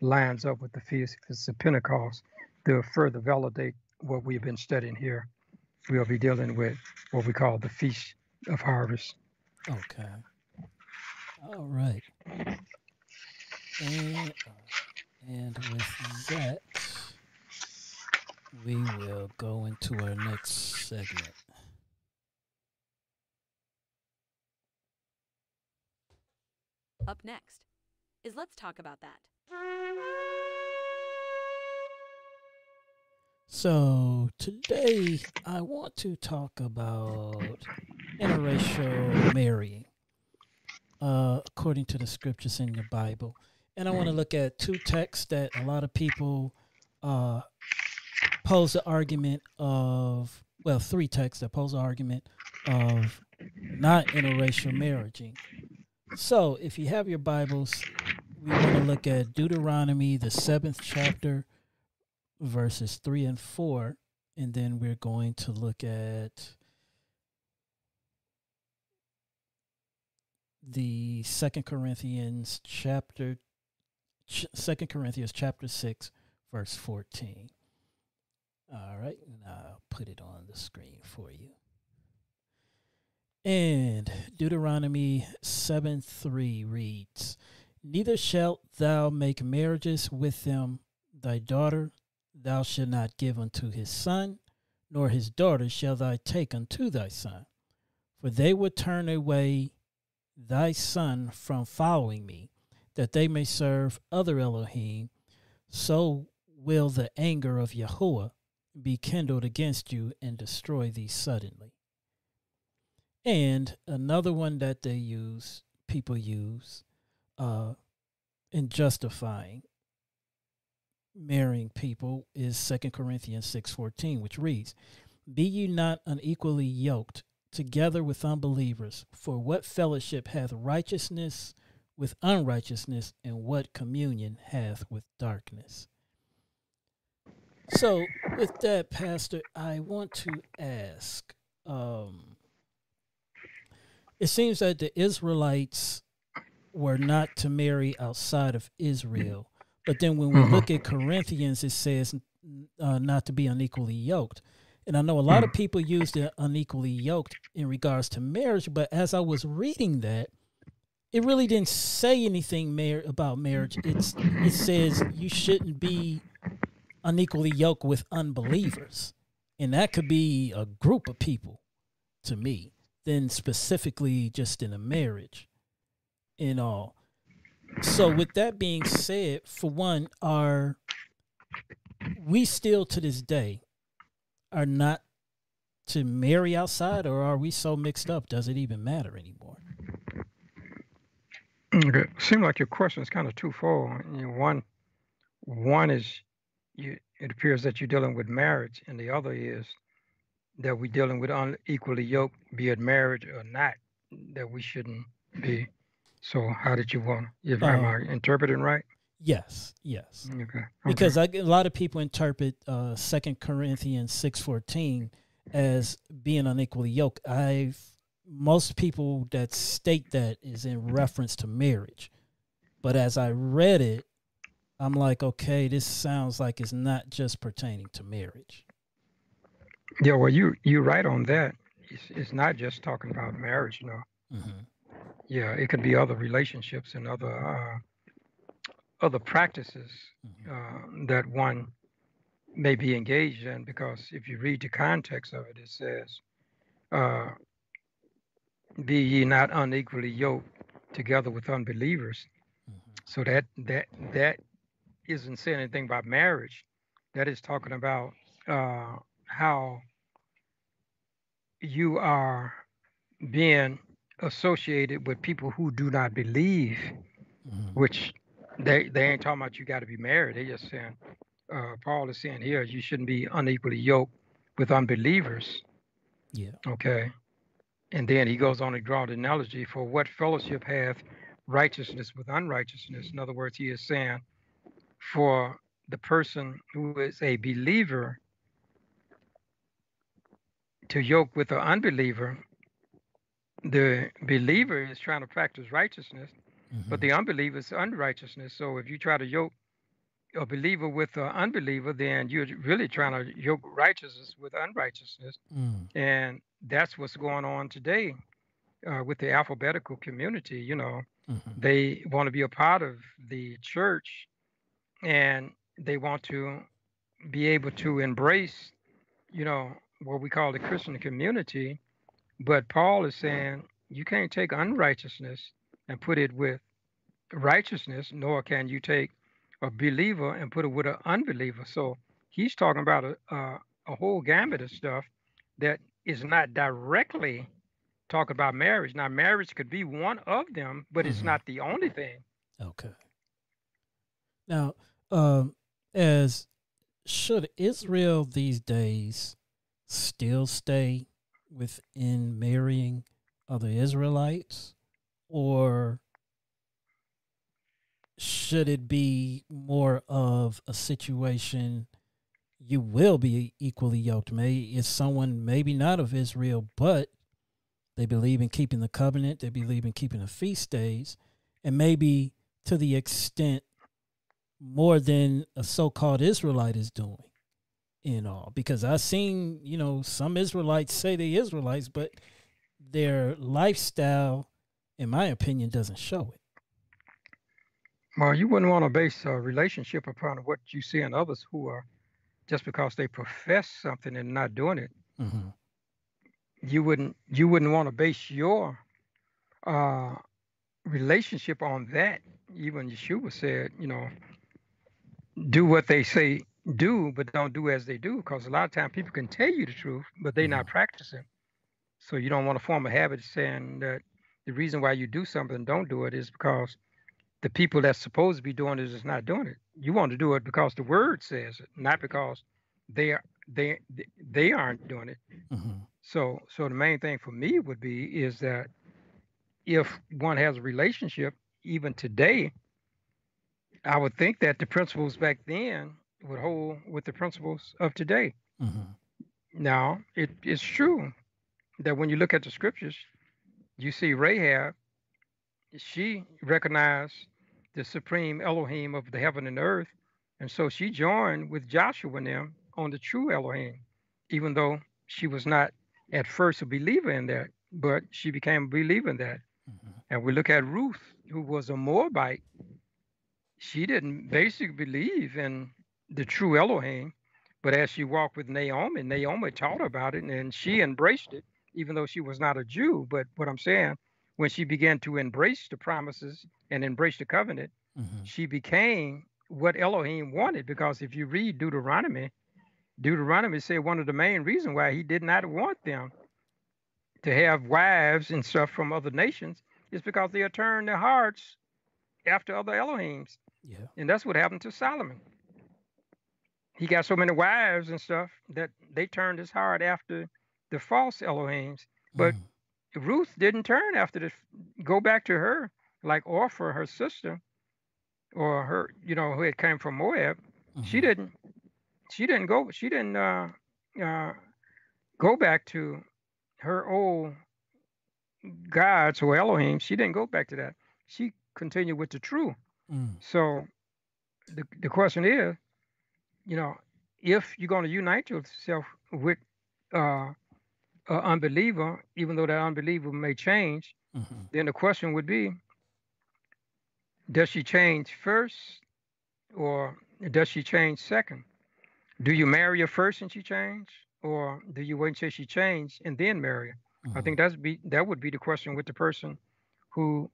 lines up with the feast of Pentecost to further validate what we've been studying here. We'll be dealing with what we call the Feast of Harvest. Okay. All right. And, uh, and with that, we will go into our next segment. Up next is Let's Talk About That. So, today I want to talk about interracial marrying, uh, according to the scriptures in your Bible. And I want to look at two texts that a lot of people uh, pose the argument of, well, three texts that pose the argument of not interracial marrying. So, if you have your Bibles, we want to look at Deuteronomy, the seventh chapter, verses 3 and 4. And then we're going to look at the Second Corinthians chapter Second Corinthians chapter 6 verse 14. All right, and I'll put it on the screen for you. And Deuteronomy 7 3 reads, Neither shalt thou make marriages with them, thy daughter thou shalt not give unto his son, nor his daughter shall thou take unto thy son. For they would turn away thy son from following me, that they may serve other Elohim. So will the anger of Yahweh be kindled against you and destroy thee suddenly. And another one that they use, people use, uh, in justifying marrying people is Second Corinthians 6:14, which reads, "Be ye not unequally yoked together with unbelievers, for what fellowship hath righteousness with unrighteousness, and what communion hath with darkness?" So, with that, Pastor, I want to ask. Um, it seems that the Israelites were not to marry outside of Israel. But then when we mm-hmm. look at Corinthians, it says uh, not to be unequally yoked. And I know a lot of mm. people use the unequally yoked in regards to marriage, but as I was reading that, it really didn't say anything mar- about marriage. It's it says you shouldn't be unequally yoked with unbelievers, and that could be a group of people, to me. Then specifically just in a marriage and all. So with that being said, for one, are we still to this day are not to marry outside or are we so mixed up does it even matter anymore? Okay. Seems like your question is kind of twofold. You know, one one is you it appears that you're dealing with marriage and the other is that we're dealing with unequally yoked, be it marriage or not, that we shouldn't be. So how did you want? If am I um, interpreting right? Yes, yes. Okay. okay. Because I, a lot of people interpret uh, Second Corinthians six fourteen as being unequally yoked. I've most people that state that is in reference to marriage, but as I read it, I'm like, okay, this sounds like it's not just pertaining to marriage. Yeah, well, you you're right on that. It's, it's not just talking about marriage, you know. Mm-hmm yeah, it could be other relationships and other uh, other practices uh, that one may be engaged in. Because if you read the context of it, it says, uh, "Be ye not unequally yoked together with unbelievers." Mm-hmm. So that that that isn't saying anything about marriage. That is talking about uh, how you are being associated with people who do not believe, mm-hmm. which they they ain't talking about you got to be married. They just saying uh, Paul is saying here you shouldn't be unequally yoked with unbelievers. Yeah. Okay. And then he goes on to draw the analogy for what fellowship hath righteousness with unrighteousness. In other words, he is saying for the person who is a believer to yoke with an unbeliever, the believer is trying to practice righteousness, but Mhm. the unbeliever is unrighteousness. So if you try to yoke a believer with an unbeliever, then you're really trying to yoke righteousness with unrighteousness. Mm. And that's what's going on today uh, with the alphabetical community. You know, Mhm. they want to be a part of the church and they want to be able to embrace, you know, what we call the Christian community. But Paul is saying you can't take unrighteousness and put it with righteousness, nor can you take a believer and put it with an unbeliever. So he's talking about a, a, a whole gamut of stuff that is not directly talking about marriage. Now, marriage could be one of them, but it's Mhm. not the only thing. Okay. Now, um, as should Israel these days still stay within marrying other Israelites, or should it be more of a situation you will be equally yoked? May is someone maybe not of Israel, but they believe in keeping the covenant, they believe in keeping the feast days, and maybe to the extent more than a so-called Israelite is doing in all. Because I've seen, you know, some Israelites say they Israelites, but their lifestyle, in my opinion, doesn't show it. Well, you wouldn't want to base a relationship upon what you see in others who are just because they profess something and not doing it. Mm-hmm. You wouldn't you wouldn't want to base your uh, relationship on that. Even Yeshua said, you know, do what they say do, but don't do as they do, because a lot of times people can tell you the truth, but they're not practicing. So you don't want to form a habit saying that the reason why you do something and don't do it is because the people that's supposed to be doing it is not doing it. You want to do it because the word says it, not because they are they they aren't doing it. Mm-hmm. So so the main thing for me would be is that if one has a relationship, even today, I would think that the principles back then would hold with the principles of today. Mm-hmm. Now, it is true that when you look at the scriptures, you see Rahab, she recognized the supreme Elohim of the heaven and earth. And so she joined with Joshua and them on the true Elohim, even though she was not at first a believer in that, but she became a believer in that. Mm-hmm. And we look at Ruth, who was a Moabite. She didn't basically believe in the true Elohim, but as she walked with Naomi, Naomi taught her about it and she embraced it, even though she was not a Jew. But what I'm saying, when she began to embrace the promises and embrace the covenant, Mm-hmm. she became what Elohim wanted. Because if you read Deuteronomy, Deuteronomy said one of the main reasons why he did not want them to have wives and stuff from other nations is because they had turned their hearts after other Elohims. Yeah. And that's what happened to Solomon. He got so many wives and stuff that they turned his heart after the false Elohims. But Mhm. Ruth didn't turn after the go back to her like Orpha, her sister, or her, you know, who had came from Moab. She Mhm. didn't. She didn't go. She didn't uh, uh, go back to her old gods or Elohim. She didn't go back to that. She continued with the true. Mm. So the the question is, you know, if you're going to unite yourself with uh, an unbeliever, even though that unbeliever may change, Mhm. then the question would be, does she change first, or does she change second? Do you marry her first and she change, or do you wait until she changed and then marry her? I Mhm. think that's be that would be the question with the person who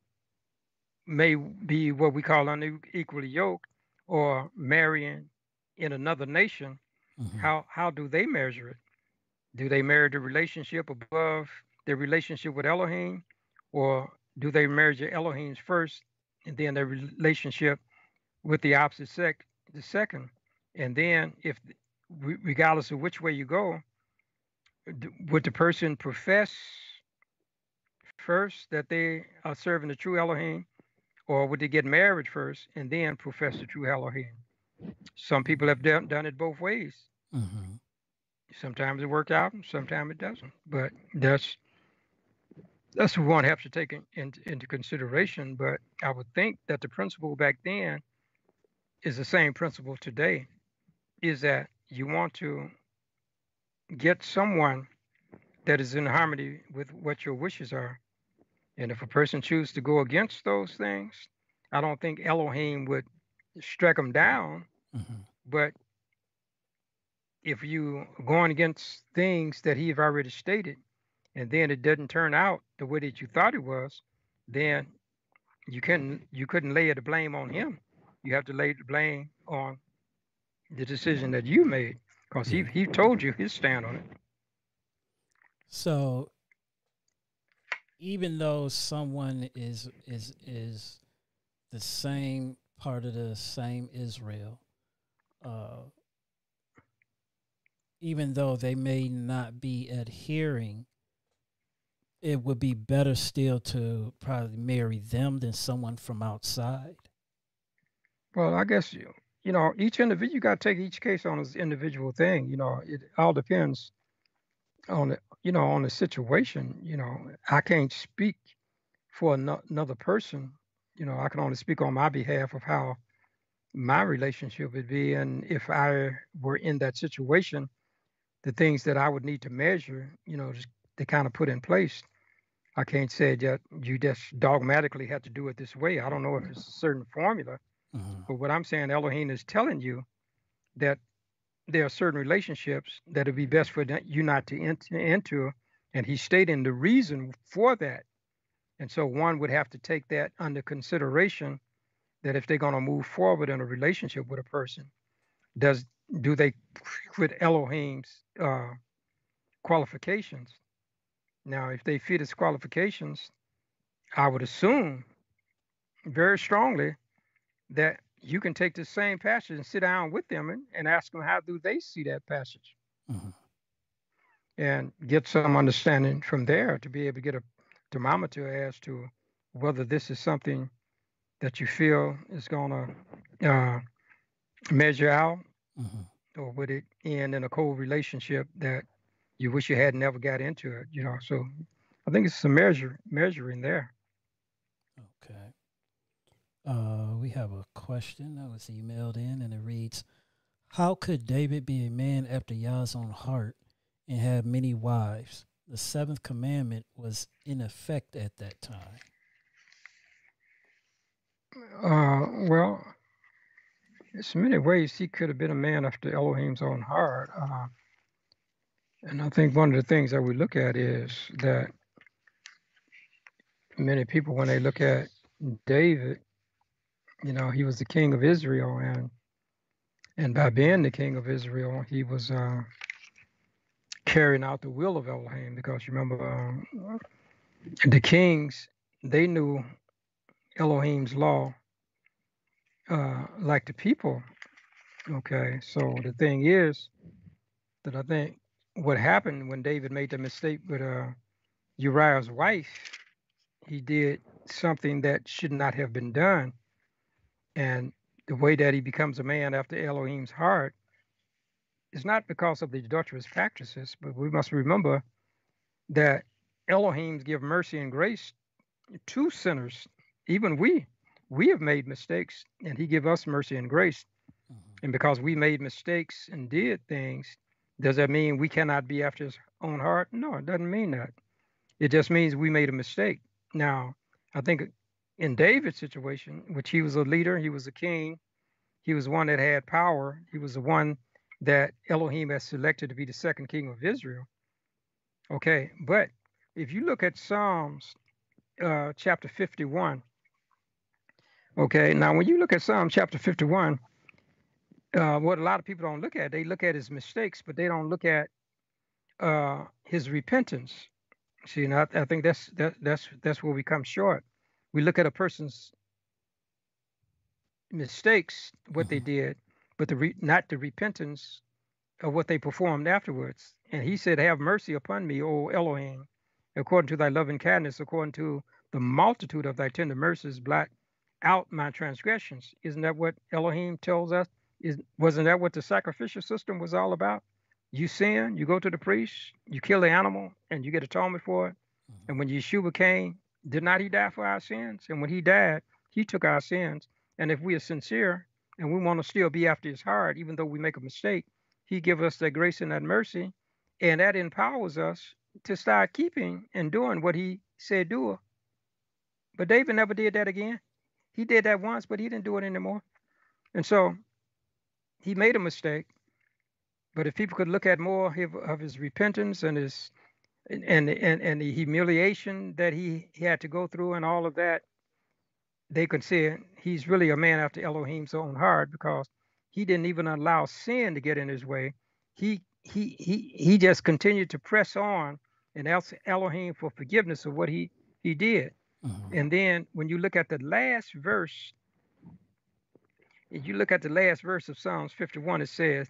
may be what we call unequally yoked or marrying in another nation. Mhm. How how do they measure it? Do they measure the relationship above their relationship with Elohim, or do they measure Elohim's first and then their relationship with the opposite sex the second. And then if regardless of which way you go, would the person profess first that they are serving the true Elohim, or would they get married first and then profess the true Elohim? Some people have done, done it both ways. Mm-hmm. Sometimes it works out, and sometimes it doesn't. But that's that's what one has to take in, in, into consideration. But I would think that the principle back then is the same principle today. Is that you want to get someone that is in harmony with what your wishes are. And if a person chooses to go against those things, I don't think Elohim would strike them down. Mm-hmm. But if you going against things that he have already stated, and then it doesn't turn out the way that you thought it was, then you couldn't you couldn't lay the blame on him. You have to lay the blame on the decision that you made because he he told you his stand on it. So even though someone is is is the same part of the same Israel, uh, even though they may not be adhering, it would be better still to probably marry them than someone from outside. Well, I guess you you know each individual you got to take each case on as individual thing. You know, it all depends on the you know on the situation. You know, I can't speak for another person. You know, I can only speak on my behalf of how my relationship would be, and if I were in that situation, the things that I would need to measure, you know, just to kind of put in place. I can't say that you just dogmatically have to do it this way. I don't know if it's a certain formula Mm-hmm. But what I'm saying, Elohim is telling you that there are certain relationships that it'd be best for you not to enter into. And he's stating the reason for that. And so one would have to take that under consideration that if they're going to move forward in a relationship with a person, does do they fit Elohim's uh, qualifications? Now, if they fit his qualifications, I would assume very strongly that you can take the same passage and sit down with them and, and ask them how do they see that passage mm-hmm. and get some understanding from there to be able to get a thermometer as to whether this is something that you feel is going to uh, measure out mm-hmm. or would it end in a cold relationship that you wish you had never got into it you know so i think it's some measure measuring there okay uh, we have a question that was emailed in, and it reads How could David be a man after Yah's own heart and have many wives? The seventh commandment was in effect at that time. Uh, well, there's many ways he could have been a man after Elohim's own heart. Uh, and I think one of the things that we look at is that many people, when they look at David, you know, he was the king of Israel, and and by being the king of Israel, he was uh, carrying out the will of Elohim. Because you remember, uh, the kings they knew Elohim's law uh, like the people. Okay, so the thing is that I think what happened when David made the mistake with uh, Uriah's wife, he did something that should not have been done and the way that he becomes a man after Elohim's heart is not because of the adulterous practices, but we must remember that Elohim's give mercy and grace to sinners. Even we, we have made mistakes, and He give us mercy and grace. Mm-hmm. And because we made mistakes and did things, does that mean we cannot be after His own heart? No, it doesn't mean that. It just means we made a mistake. Now, I think in David's situation, which he was a leader, he was a king, he was one that had power, he was the one that Elohim has selected to be the second king of Israel. Okay, but if you look at Psalms uh, chapter 51, okay, now when you look at Psalm chapter 51, uh, what a lot of people don't look at, they look at his mistakes, but they don't look at uh, his repentance. See, and I, I think that's that, that's that's where we come short we look at a person's mistakes what they did, but the re- not the repentance of what they performed afterwards. And he said, "Have mercy upon me, O Elohim, according to thy loving kindness, according to the multitude of thy tender mercies, blot out my transgressions." Isn't that what Elohim tells us? Is wasn't that what the sacrificial system was all about? You sin, you go to the priest, you kill the animal, and you get atonement for it. Mm-hmm. And when Yeshua came, did not he die for our sins? And when he died, he took our sins. And if we are sincere and we want to still be after his heart, even though we make a mistake, he gives us that grace and that mercy. And that empowers us to start keeping and doing what he said do. But David never did that again. He did that once, but he didn't do it anymore. And so he made a mistake. But if people could look at more of his repentance and his and and and the humiliation that he, he had to go through and all of that, they could say he's really a man after Elohim's own heart because he didn't even allow sin to get in his way. He he he he just continued to press on and ask Elohim for forgiveness of what he he did. Mm-hmm. And then when you look at the last verse, if you look at the last verse of Psalms 51, it says,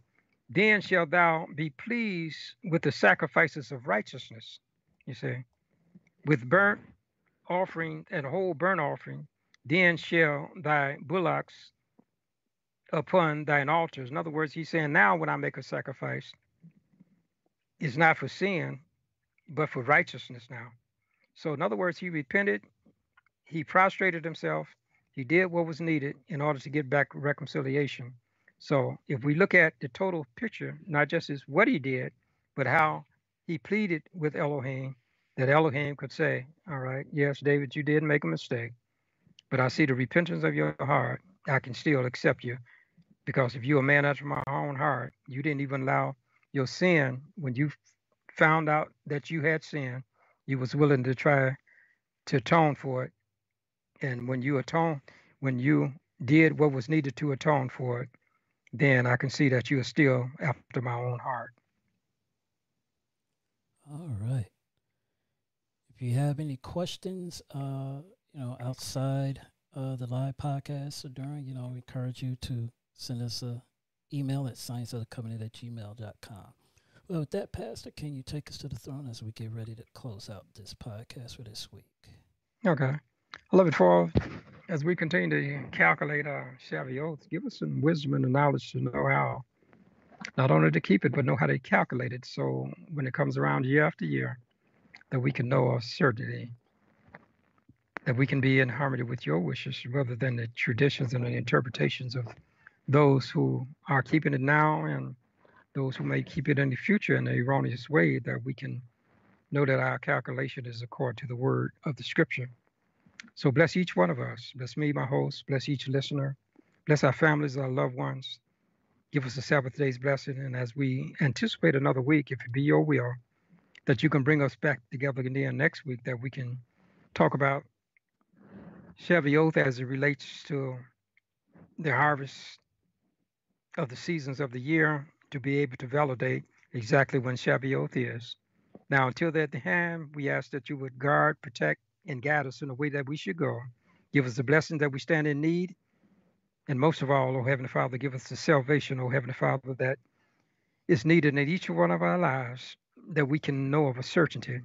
then shalt thou be pleased with the sacrifices of righteousness, you see, with burnt offering and whole burnt offering, then shall thy bullocks upon thine altars. In other words, he's saying, now when I make a sacrifice, it's not for sin, but for righteousness now. So, in other words, he repented, he prostrated himself, he did what was needed in order to get back reconciliation. So if we look at the total picture, not just as what he did, but how he pleaded with Elohim, that Elohim could say, All right, yes, David, you did make a mistake, but I see the repentance of your heart. I can still accept you. Because if you're a man after my own heart, you didn't even allow your sin when you found out that you had sin, you was willing to try to atone for it. And when you atone, when you did what was needed to atone for it, then I can see that you are still after my own heart. All right. If you have any questions, uh, you know, outside uh, the live podcast or during, you know, we encourage you to send us a email at scienceofthecovenant at gmail.com. Well, with that, Pastor, can you take us to the throne as we get ready to close out this podcast for this week? Okay. I love it for as we continue to calculate our Shavuot, give us some wisdom and knowledge to know how not only to keep it, but know how to calculate it. So when it comes around year after year, that we can know of certainty, that we can be in harmony with your wishes rather than the traditions and the interpretations of those who are keeping it now and those who may keep it in the future in an erroneous way, that we can know that our calculation is according to the word of the scripture. So bless each one of us. Bless me, my host. Bless each listener. Bless our families, our loved ones. Give us a Sabbath day's blessing. And as we anticipate another week, if it be your will, that you can bring us back together again next week, that we can talk about Shavuot as it relates to the harvest of the seasons of the year to be able to validate exactly when Shavuot is. Now, until that time, we ask that you would guard, protect, and guide us in the way that we should go. Give us the blessings that we stand in need. And most of all, oh Heavenly Father, give us the salvation, oh Heavenly Father, that is needed in each one of our lives, that we can know of a certainty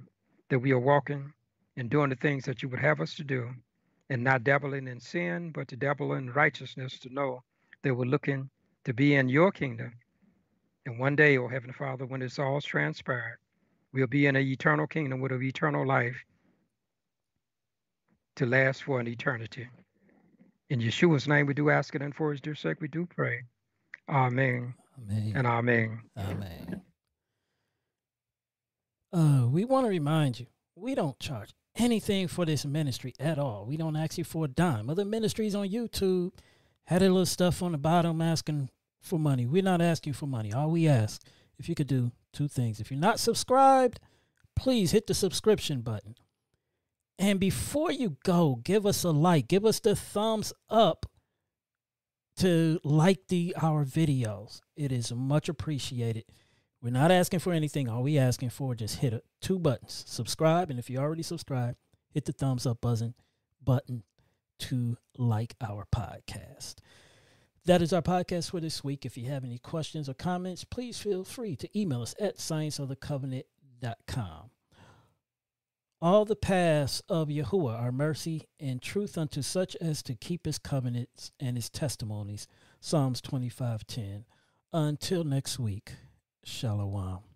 that we are walking and doing the things that you would have us to do, and not dabbling in sin, but to dabble in righteousness, to know that we're looking to be in your kingdom. And one day, oh Heavenly Father, when it's all transpired, we'll be in an eternal kingdom with an eternal life to last for an eternity. In Yeshua's name, we do ask it, and for his dear sake, we do pray. Amen. Amen. And amen. Amen. Uh, we want to remind you, we don't charge anything for this ministry at all. We don't ask you for a dime. Other ministries on YouTube had a little stuff on the bottom asking for money. We're not asking for money. All we ask, if you could do two things. If you're not subscribed, please hit the subscription button. And before you go, give us a like, give us the thumbs up to like the our videos. It is much appreciated. We're not asking for anything. All we asking for just hit a, two buttons. Subscribe, and if you already subscribed, hit the thumbs up button button to like our podcast. That is our podcast for this week. If you have any questions or comments, please feel free to email us at scienceofthecovenant.com. All the paths of Yahuwah are mercy and truth unto such as to keep his covenants and his testimonies. Psalms 25:10. Until next week, Shalom.